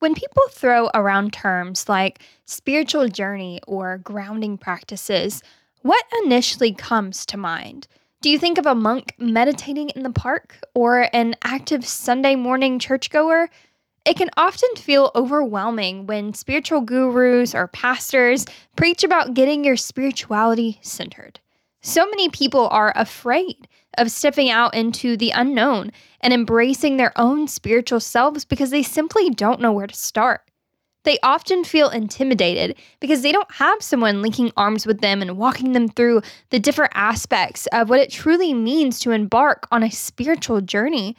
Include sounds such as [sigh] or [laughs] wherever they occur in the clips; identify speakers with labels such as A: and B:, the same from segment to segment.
A: When people throw around terms like spiritual journey or grounding practices, what initially comes to mind? Do you think of a monk meditating in the park or an active Sunday morning churchgoer? It can often feel overwhelming when spiritual gurus or pastors preach about getting your spirituality centered. So many people are afraid of stepping out into the unknown and embracing their own spiritual selves because they simply don't know where to start. They often feel intimidated because they don't have someone linking arms with them and walking them through the different aspects of what it truly means to embark on a spiritual journey.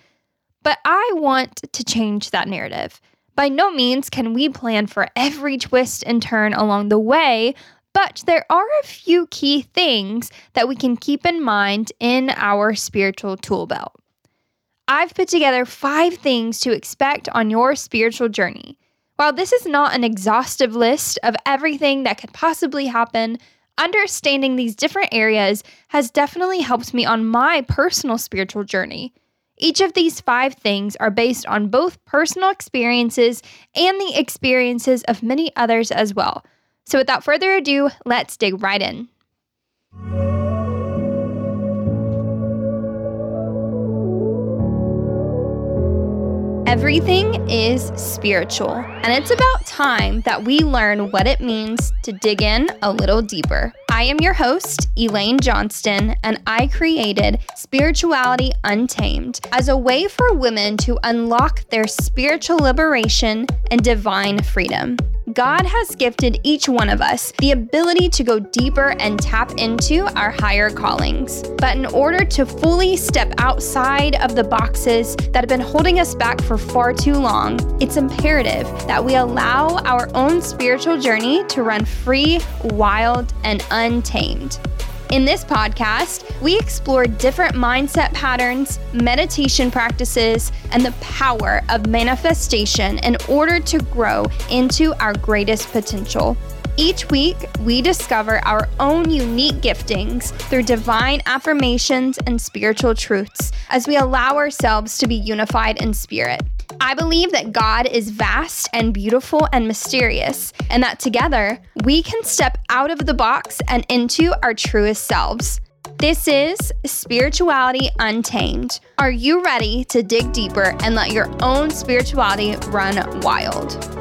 A: But I want to change that narrative. By no means can we plan for every twist and turn along the way, but there are a few key things that we can keep in mind in our spiritual tool belt. I've put together five things to expect on your spiritual journey. While this is not an exhaustive list of everything that could possibly happen, understanding these different areas has definitely helped me on my personal spiritual journey. Each of these five things are based on both personal experiences and the experiences of many others as well. So, without further ado, let's dig right in. Everything is spiritual, and it's about time that we learn what it means to dig in a little deeper. I am your host, Elaine Johnston, and I created Spirituality Untamed as a way for women to unlock their spiritual liberation and divine freedom. God has gifted each one of us the ability to go deeper and tap into our higher callings. But in order to fully step outside of the boxes that have been holding us back for far too long, it's imperative that we allow our own spiritual journey to run free, wild, and untamed. In this podcast, we explore different mindset patterns, meditation practices, and the power of manifestation in order to grow into our greatest potential. Each week, we discover our own unique giftings through divine affirmations and spiritual truths as we allow ourselves to be unified in spirit. I believe that God is vast and beautiful and mysterious, and that together we can step out of the box and into our truest selves. This is Spirituality Untamed. Are you ready to dig deeper and let your own spirituality run wild?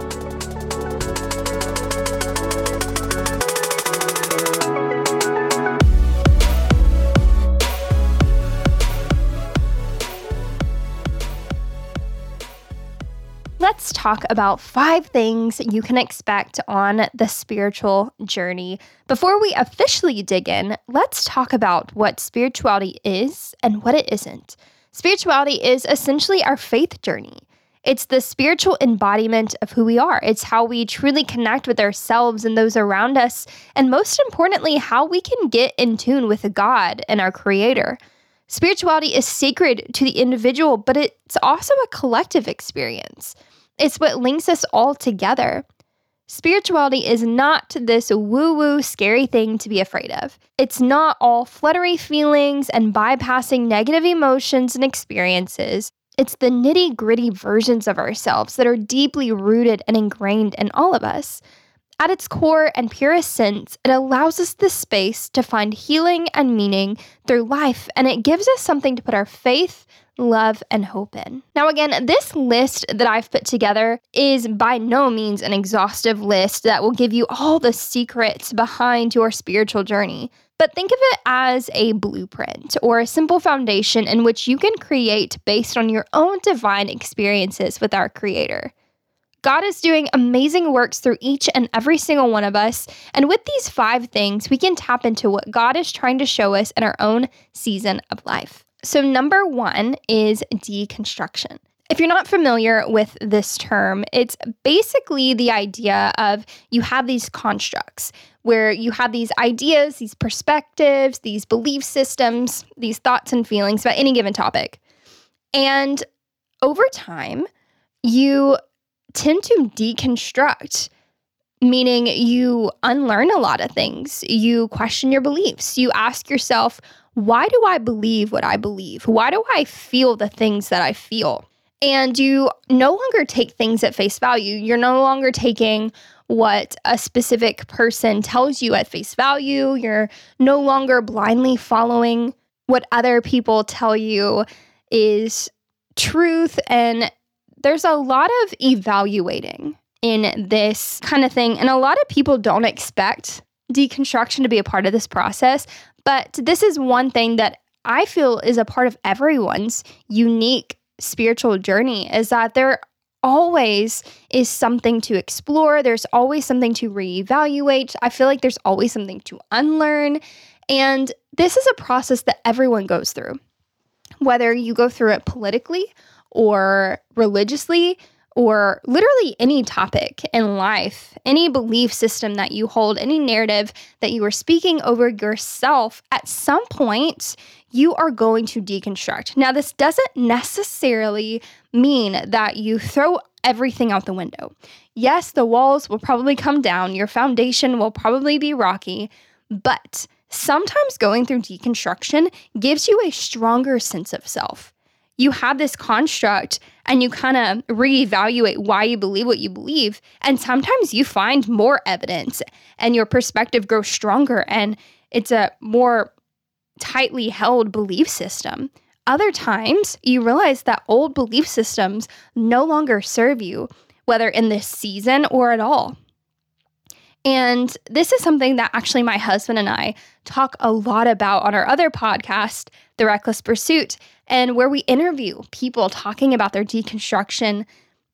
A: Talk about five things you can expect on the spiritual journey. Before we officially dig in, let's talk about what spirituality is and what it isn't. Spirituality is essentially our faith journey. It's the spiritual embodiment of who we are. It's how we truly connect with ourselves and those around us, and most importantly, how we can get in tune with God and our Creator. Spirituality is sacred to the individual, but it's also a collective experience. It's what links us all together. Spirituality is not this woo woo scary thing to be afraid of. It's not all fluttery feelings and bypassing negative emotions and experiences. It's the nitty gritty versions of ourselves that are deeply rooted and ingrained in all of us. At its core and purest sense, it allows us the space to find healing and meaning through life, and it gives us something to put our faith, love, and hope in. Now, again, this list that I've put together is by no means an exhaustive list that will give you all the secrets behind your spiritual journey. But think of it as a blueprint or a simple foundation in which you can create based on your own divine experiences with our Creator. God is doing amazing works through each and every single one of us. And with these five things, we can tap into what God is trying to show us in our own season of life. So, number one is deconstruction. If you're not familiar with this term, it's basically the idea of you have these constructs where you have these ideas, these perspectives, these belief systems, these thoughts and feelings about any given topic. And over time, you tend to deconstruct, meaning you unlearn a lot of things. You question your beliefs. You ask yourself, why do I believe what I believe? Why do I feel the things that I feel? And you no longer take things at face value. You're no longer taking what a specific person tells you at face value. You're no longer blindly following what other people tell you is truth. And there's a lot of evaluating in this kind of thing. And a lot of people don't expect deconstruction to be a part of this process. But this is one thing that I feel is a part of everyone's unique spiritual journey is that there always is something to explore. There's always something to reevaluate. I feel like there's always something to unlearn. And this is a process that everyone goes through, whether you go through it politically or religiously or literally any topic in life, any belief system that you hold, any narrative that you are speaking over yourself, at some point, you are going to deconstruct. Now, this doesn't necessarily mean that you throw everything out the window. Yes, the walls will probably come down, your foundation will probably be rocky, but sometimes going through deconstruction gives you a stronger sense of self you have this construct and you kind of reevaluate why you believe what you believe. And sometimes you find more evidence and your perspective grows stronger and it's a more tightly held belief system. Other times you realize that old belief systems no longer serve you, whether in this season or at all. And this is something that actually my husband and I talk a lot about on our other podcast, The Reckless Pursuit, and where we interview people talking about their deconstruction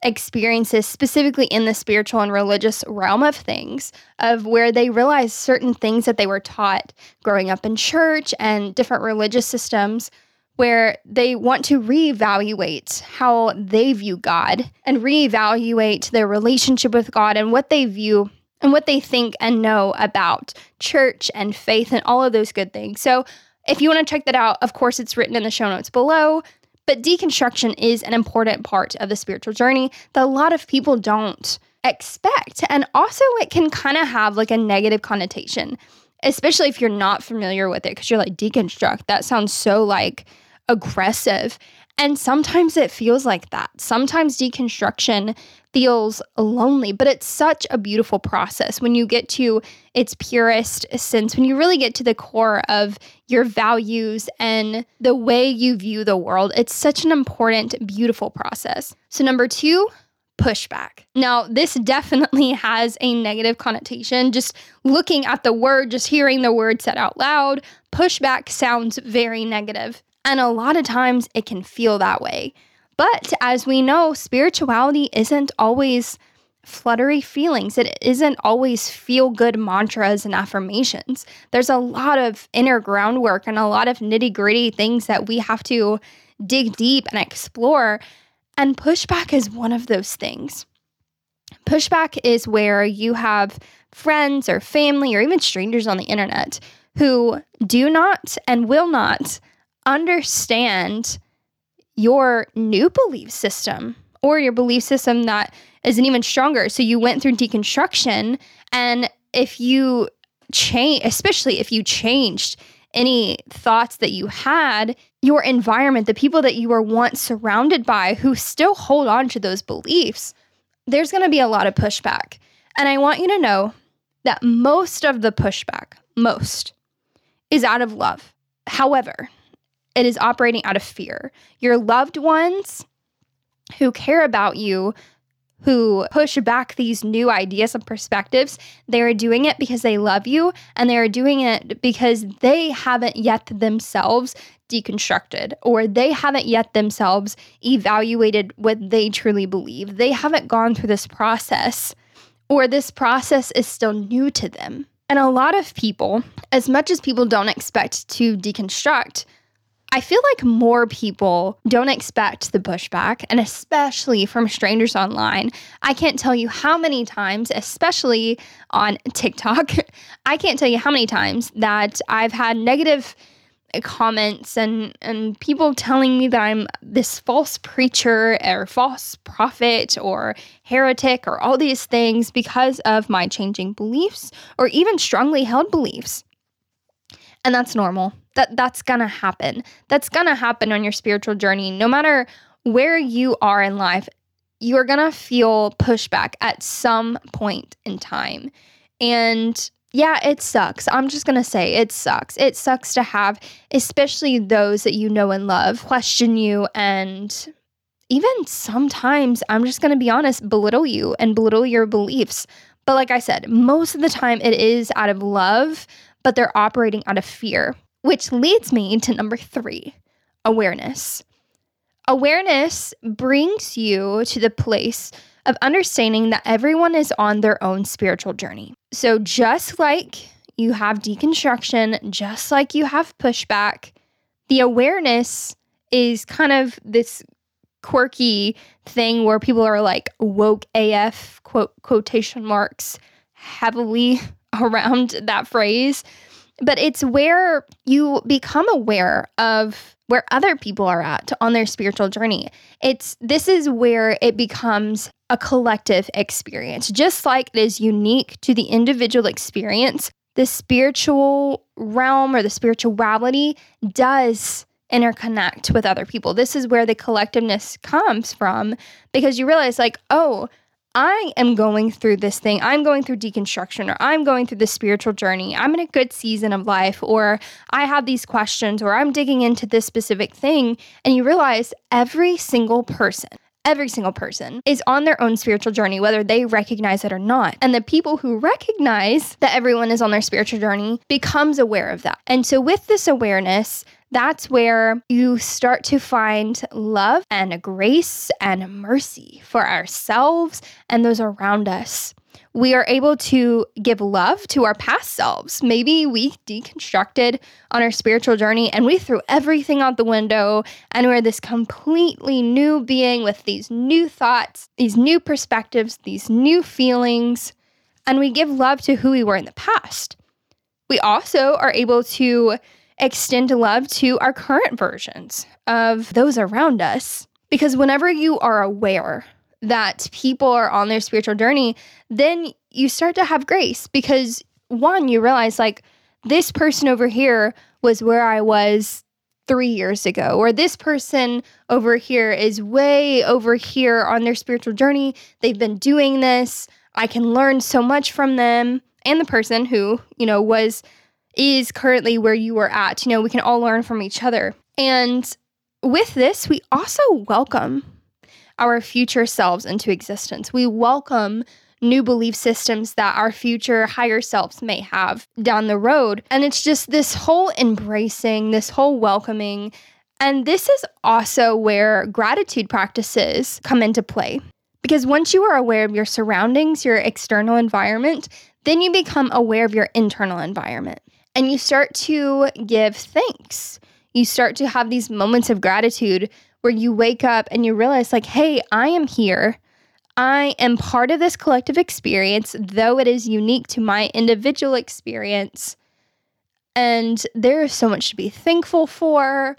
A: experiences, specifically in the spiritual and religious realm of things, of where they realize certain things that they were taught growing up in church and different religious systems. Where they want to reevaluate how they view God and reevaluate their relationship with God and what they view and what they think and know about church and faith and all of those good things. So, if you want to check that out, of course, it's written in the show notes below. But deconstruction is an important part of the spiritual journey that a lot of people don't expect. And also, it can kind of have like a negative connotation, especially if you're not familiar with it, because you're like, deconstruct, that sounds so like aggressive. And sometimes it feels like that. Sometimes deconstruction feels lonely, but it's such a beautiful process when you get to its purest sense, when you really get to the core of your values and the way you view the world. It's such an important, beautiful process. So, number two, pushback. Now, this definitely [laughs] has a negative connotation. Just looking at the word, just hearing the word said out loud, pushback sounds very negative. And a lot of times it can feel that way. But as we know, spirituality isn't always fluttery feelings. It isn't always feel good mantras and affirmations. There's a lot of inner groundwork and a lot of nitty gritty things that we have to dig deep and explore. And pushback is one of those things. Pushback is where you have friends or family or even strangers on the internet who do not and will not understand your new belief system or your belief system that is an even stronger. So you went through deconstruction, and if you change, especially if you changed any thoughts that you had, your environment, the people that you were once surrounded by who still hold on to those beliefs, there's going to be a lot of pushback. And I want you to know that most of the pushback, most, is out of love. However, it is operating out of fear. Your loved ones who care about you, who push back these new ideas and perspectives, they are doing it because they love you and they are doing it because they haven't yet themselves deconstructed or they haven't yet themselves evaluated what they truly believe. They haven't gone through this process or this process is still new to them. And a lot of people, as much as people don't expect to deconstruct, I feel like more people don't expect the pushback, and especially from strangers online. I can't tell you how many times, especially on [laughs] TikTok, I can't tell you how many times that I've had negative comments and and people telling me that I'm this false preacher or false prophet or heretic or all these things because of my changing beliefs or even strongly held beliefs. And that's normal that that's gonna happen. That's gonna happen on your spiritual journey, no matter where you are in life, you're going to feel pushback at some point in time. And yeah, it sucks. I'm just going to say it sucks. It sucks to have, especially those that you know and love, question you and even sometimes, I'm just going to be honest, belittle you and belittle your beliefs. But like I said, most of the time it is out of love, but they're operating out of fear, which leads me to number three awareness. Awareness brings you to the place of understanding that everyone is on their own spiritual journey. So, just like you have deconstruction, just like you have pushback, the awareness is kind of this quirky thing where people are like woke AF quote quotation marks heavily around that phrase but it's where you become aware of where other people are at on their spiritual journey. It's this is where it becomes a collective experience. Just like it is unique to the individual experience, the spiritual realm or the spirituality does interconnect with other people. This is where the collectiveness comes from because you realize, like, oh, I am going through this thing. I'm going through deconstruction, or I'm going through this spiritual journey. I'm in a good season of life, or I have these questions, or I'm digging into this specific thing. And you realize every single person, every single person is on their own spiritual journey, whether they recognize it or not. And the people who recognize that everyone is on their spiritual journey becomes aware of that. And so, with this awareness, that's where you start to find love and grace and mercy for ourselves and those around us. We are able to give love to our past selves. Maybe we deconstructed on our spiritual journey and we threw everything out the window and we're this completely new being with these new thoughts, these new perspectives, these new feelings, and we give love to who we were in the past. We also are able to extend love to our current versions of those around us. Because whenever you are aware that people are on their spiritual journey, then you start to have grace because one, you realize like this person over here was where I was three years ago, or this person over here is way over here on their spiritual journey. They've been doing this. I can learn so much from them and the person who, you know, was is currently where you are at. You know, we can all learn from each other. And with this, we also welcome our future selves into existence. We welcome new belief systems that our future higher selves may have down the road. And it's just this whole embracing, this whole welcoming. And this is also where gratitude practices come into play. Because once you are aware of your surroundings, your external environment, then you become aware of your internal environment and you start to give thanks. You start to have these moments of gratitude where you wake up and you realize, like, hey, I am here. I am part of this collective experience, though it is unique to my individual experience. And there is so much to be thankful for.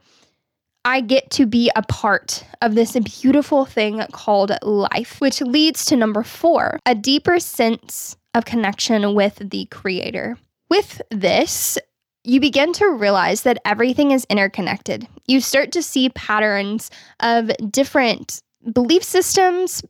A: I get to be a part of this beautiful thing called life, which leads to number four a deeper sense of connection with the Creator. With this, you begin to realize that everything is interconnected. You start to see patterns of different belief systems,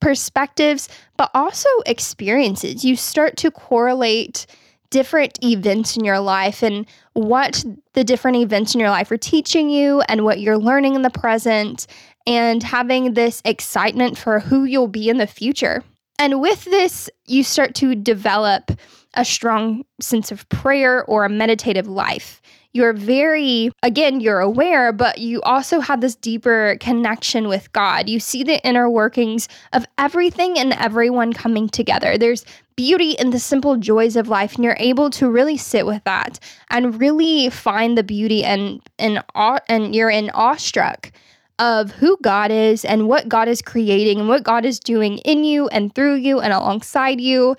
A: perspectives, but also experiences. You start to correlate different events in your life and what the different events in your life are teaching you and what you're learning in the present and having this excitement for who you'll be in the future. And with this, you start to develop a strong sense of prayer or a meditative life. You're very, again, you're aware, but you also have this deeper connection with God. You see the inner workings of everything and everyone coming together. There's beauty in the simple joys of life, and you're able to really sit with that and really find the beauty and and awe, and you're in awestruck of who God is and what God is creating and what God is doing in you and through you and alongside you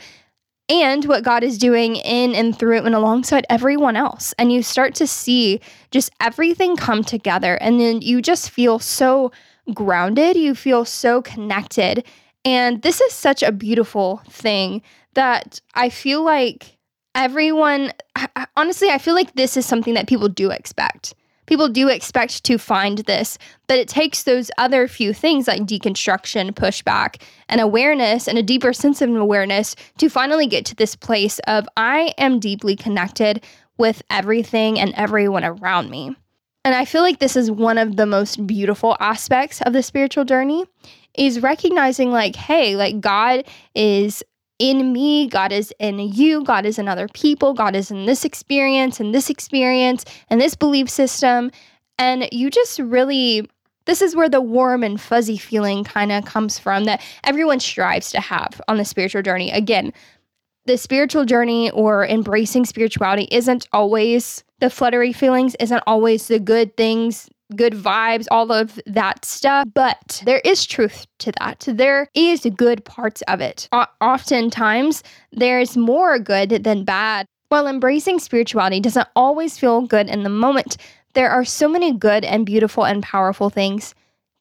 A: and what God is doing in and through and alongside everyone else. And you start to see just everything come together. And then you just feel so grounded, you feel so connected. And this is such a beautiful thing that I feel like everyone, honestly, I feel like this is something that people do expect. People do expect to find this, but it takes those other few things like deconstruction, pushback, and awareness, and a deeper sense of awareness to finally get to this place of I am deeply connected with everything and everyone around me. And I feel like this is one of the most beautiful aspects of the spiritual journey is recognizing like hey, like God is in me, God is in you, God is in other people, God is in this experience and this experience and this belief system. And you just really, this is where the warm and fuzzy feeling kind of comes from that everyone strives to have on the spiritual journey. Again, the spiritual journey or embracing spirituality isn't always the fluttery feelings, isn't always the good things good vibes, all of that stuff. But there is truth to that. There is good parts of it. O- oftentimes, there's more good than bad. While embracing spirituality doesn't always feel good in the moment, there are so many good and beautiful and powerful things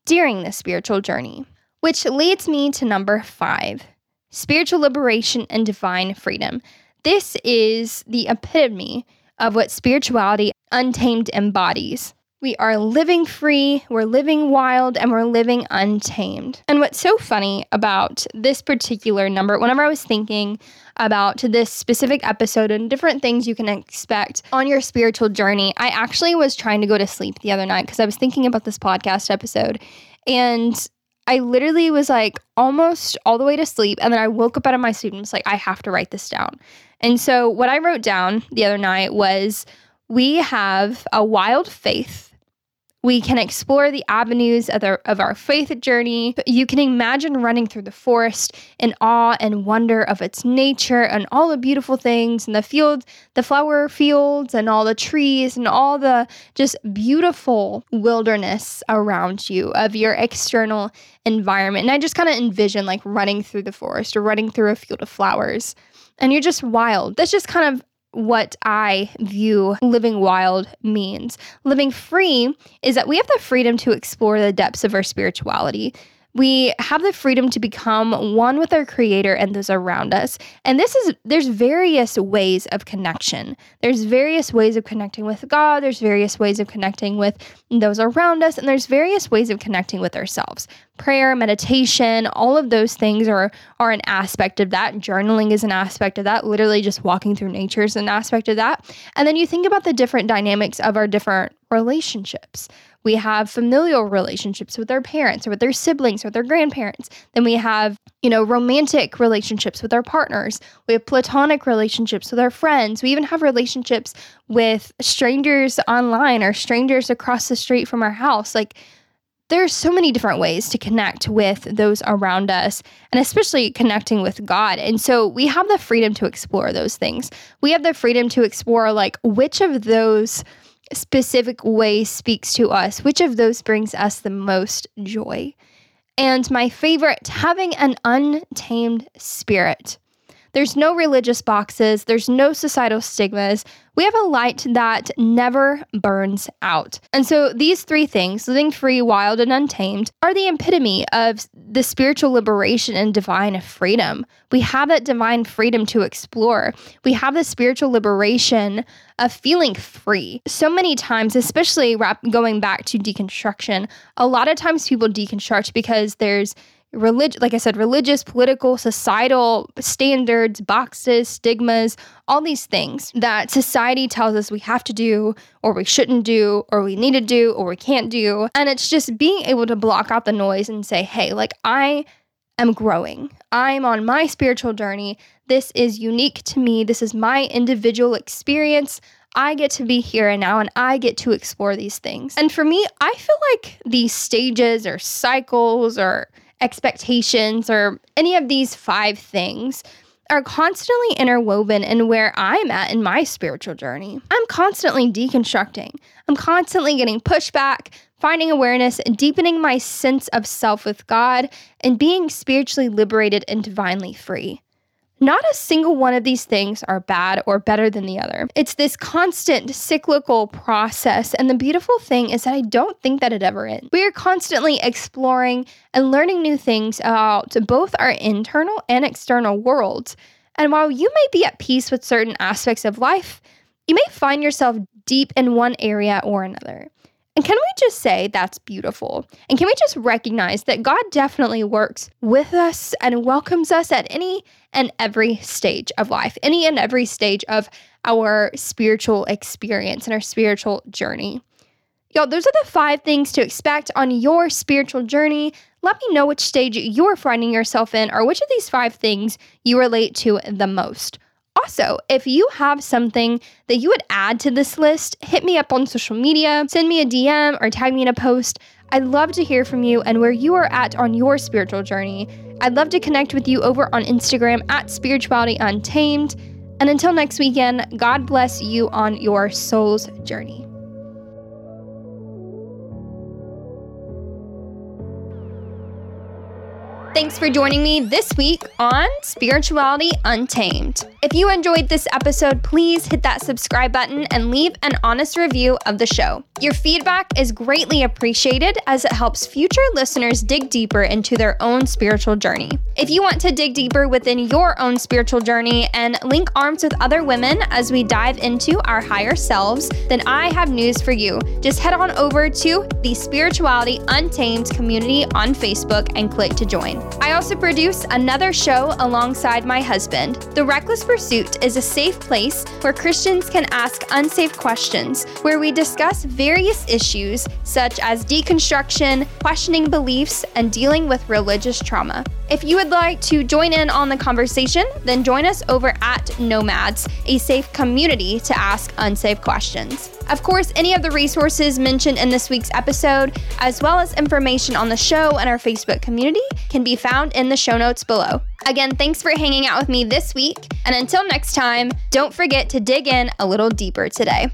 A: during the spiritual journey. Which leads me to number five spiritual liberation and divine freedom. This is the epitome of what spirituality untamed embodies. We are living free, we're living wild, and we're living untamed. And what's so funny about this particular number, whenever I was thinking about this specific episode and different things you can expect on your spiritual journey, I actually was trying to go to sleep the other night because I was thinking about this podcast episode. And I literally was like almost all the way to sleep. And then I woke up out of my sleep and was like, I have to write this down. And so what I wrote down the other night was we have a wild faith we can explore the avenues of, the, of our faith journey. You can imagine running through the forest in awe and wonder of its nature and all the beautiful things and the fields, the flower fields, and all the trees and all the just beautiful wilderness around you of your external environment. And I just kind of envision like running through the forest or running through a field of flowers. And you're just wild. That's just kind of what I view living wild means. Living free is that we have the freedom to explore the depths of our spirituality we have the freedom to become one with our creator and those around us. And this is there's various ways of connection. There's various ways of connecting with god. There's various ways of connecting with those around us. And there's various ways of connecting with ourselves. Prayer meditation all of those things are are an aspect of that. Journaling is an aspect of that. Literally just walking through nature is an aspect of that. And then you think about the different dynamics of our different relationships we have familial relationships with our parents or with their siblings or their grandparents. Then we have, you know, romantic relationships with our partners. We have platonic relationships with our friends. We even have relationships with strangers online or strangers across the street from our house. Like, there's so many different ways to connect with those around us and especially connecting with God. And so we have the freedom to explore those things. We have the freedom to explore like which of those specific way speaks to us, which of those brings us the most joy? And my favorite, having an untamed spirit. There's no religious boxes, there's no societal stigmas. We have a light that never burns out. And so these three things, living free, wild, and untamed, are the epitome of the spiritual liberation and divine freedom. We have that divine freedom to explore. We have the spiritual liberation of feeling free. So many times, especially going back to deconstruction, a lot of times people deconstruct because there's religion like i said religious political societal standards boxes stigmas all these things that society tells us we have to do or we shouldn't do or we need to do or we can't do. And it's just being able to block out the noise and say hey like i am growing. I'm on my spiritual journey. This is unique to me. This is my individual experience. I get to be here and now and I get to explore these things. And for me, I feel like these stages or cycles or expectations, or any of these five things are constantly interwoven in where I'm at in my spiritual journey. I'm constantly deconstructing. I'm constantly getting pushback, finding awareness, and deepening my sense of self with God, and being spiritually liberated and divinely free. Not a single one of these things are bad or better than the other. It's this constant cyclical process. And the beautiful thing is that I don't think that it ever ends. We are constantly exploring and learning new things about both our internal and external worlds. And while you may be at peace with certain aspects of life, you may find yourself deep in one area or another. And can we just say that's beautiful? And can we just recognize that God definitely works with us and welcomes us at any and every stage of life, any and every stage of our spiritual experience and our spiritual journey? Y'all, those are the five things to expect on your spiritual journey. Let me know which stage you're finding yourself in or which of these five things you relate to the most. Also, if you have something that you would add to this list, hit me up on social media, send me a DM, or tag me in a post. I'd love to hear from you and where you are at on your spiritual journey. I'd love to connect with you over on Instagram at Spirituality Untamed. And until next weekend, God bless you on your soul's journey. Thanks for joining me this week on Spirituality Untamed. If you enjoyed this episode, please hit that subscribe button and leave an honest review of the show. Your feedback is greatly appreciated as it helps future listeners dig deeper into their own spiritual journey. If you want to dig deeper within your own spiritual journey and link arms with other women as we dive into our higher selves, then I have news for you. Just head on over to the Spirituality Untamed community on Facebook and click to join. I also produce another show alongside my husband. The Reckless Pursuit is a safe place where Christians can ask unsafe questions, where we discuss various issues such as deconstruction, questioning beliefs, and dealing with religious trauma. If you would like to join in on the conversation, then join us over at Nomads, a safe community to ask unsafe questions. Of course, any of the resources mentioned in this week's episode, as well as information on the show and our Facebook community, can found in the show notes below. Again, thanks for hanging out with me this week, and until next time, don't forget to dig in a little deeper today.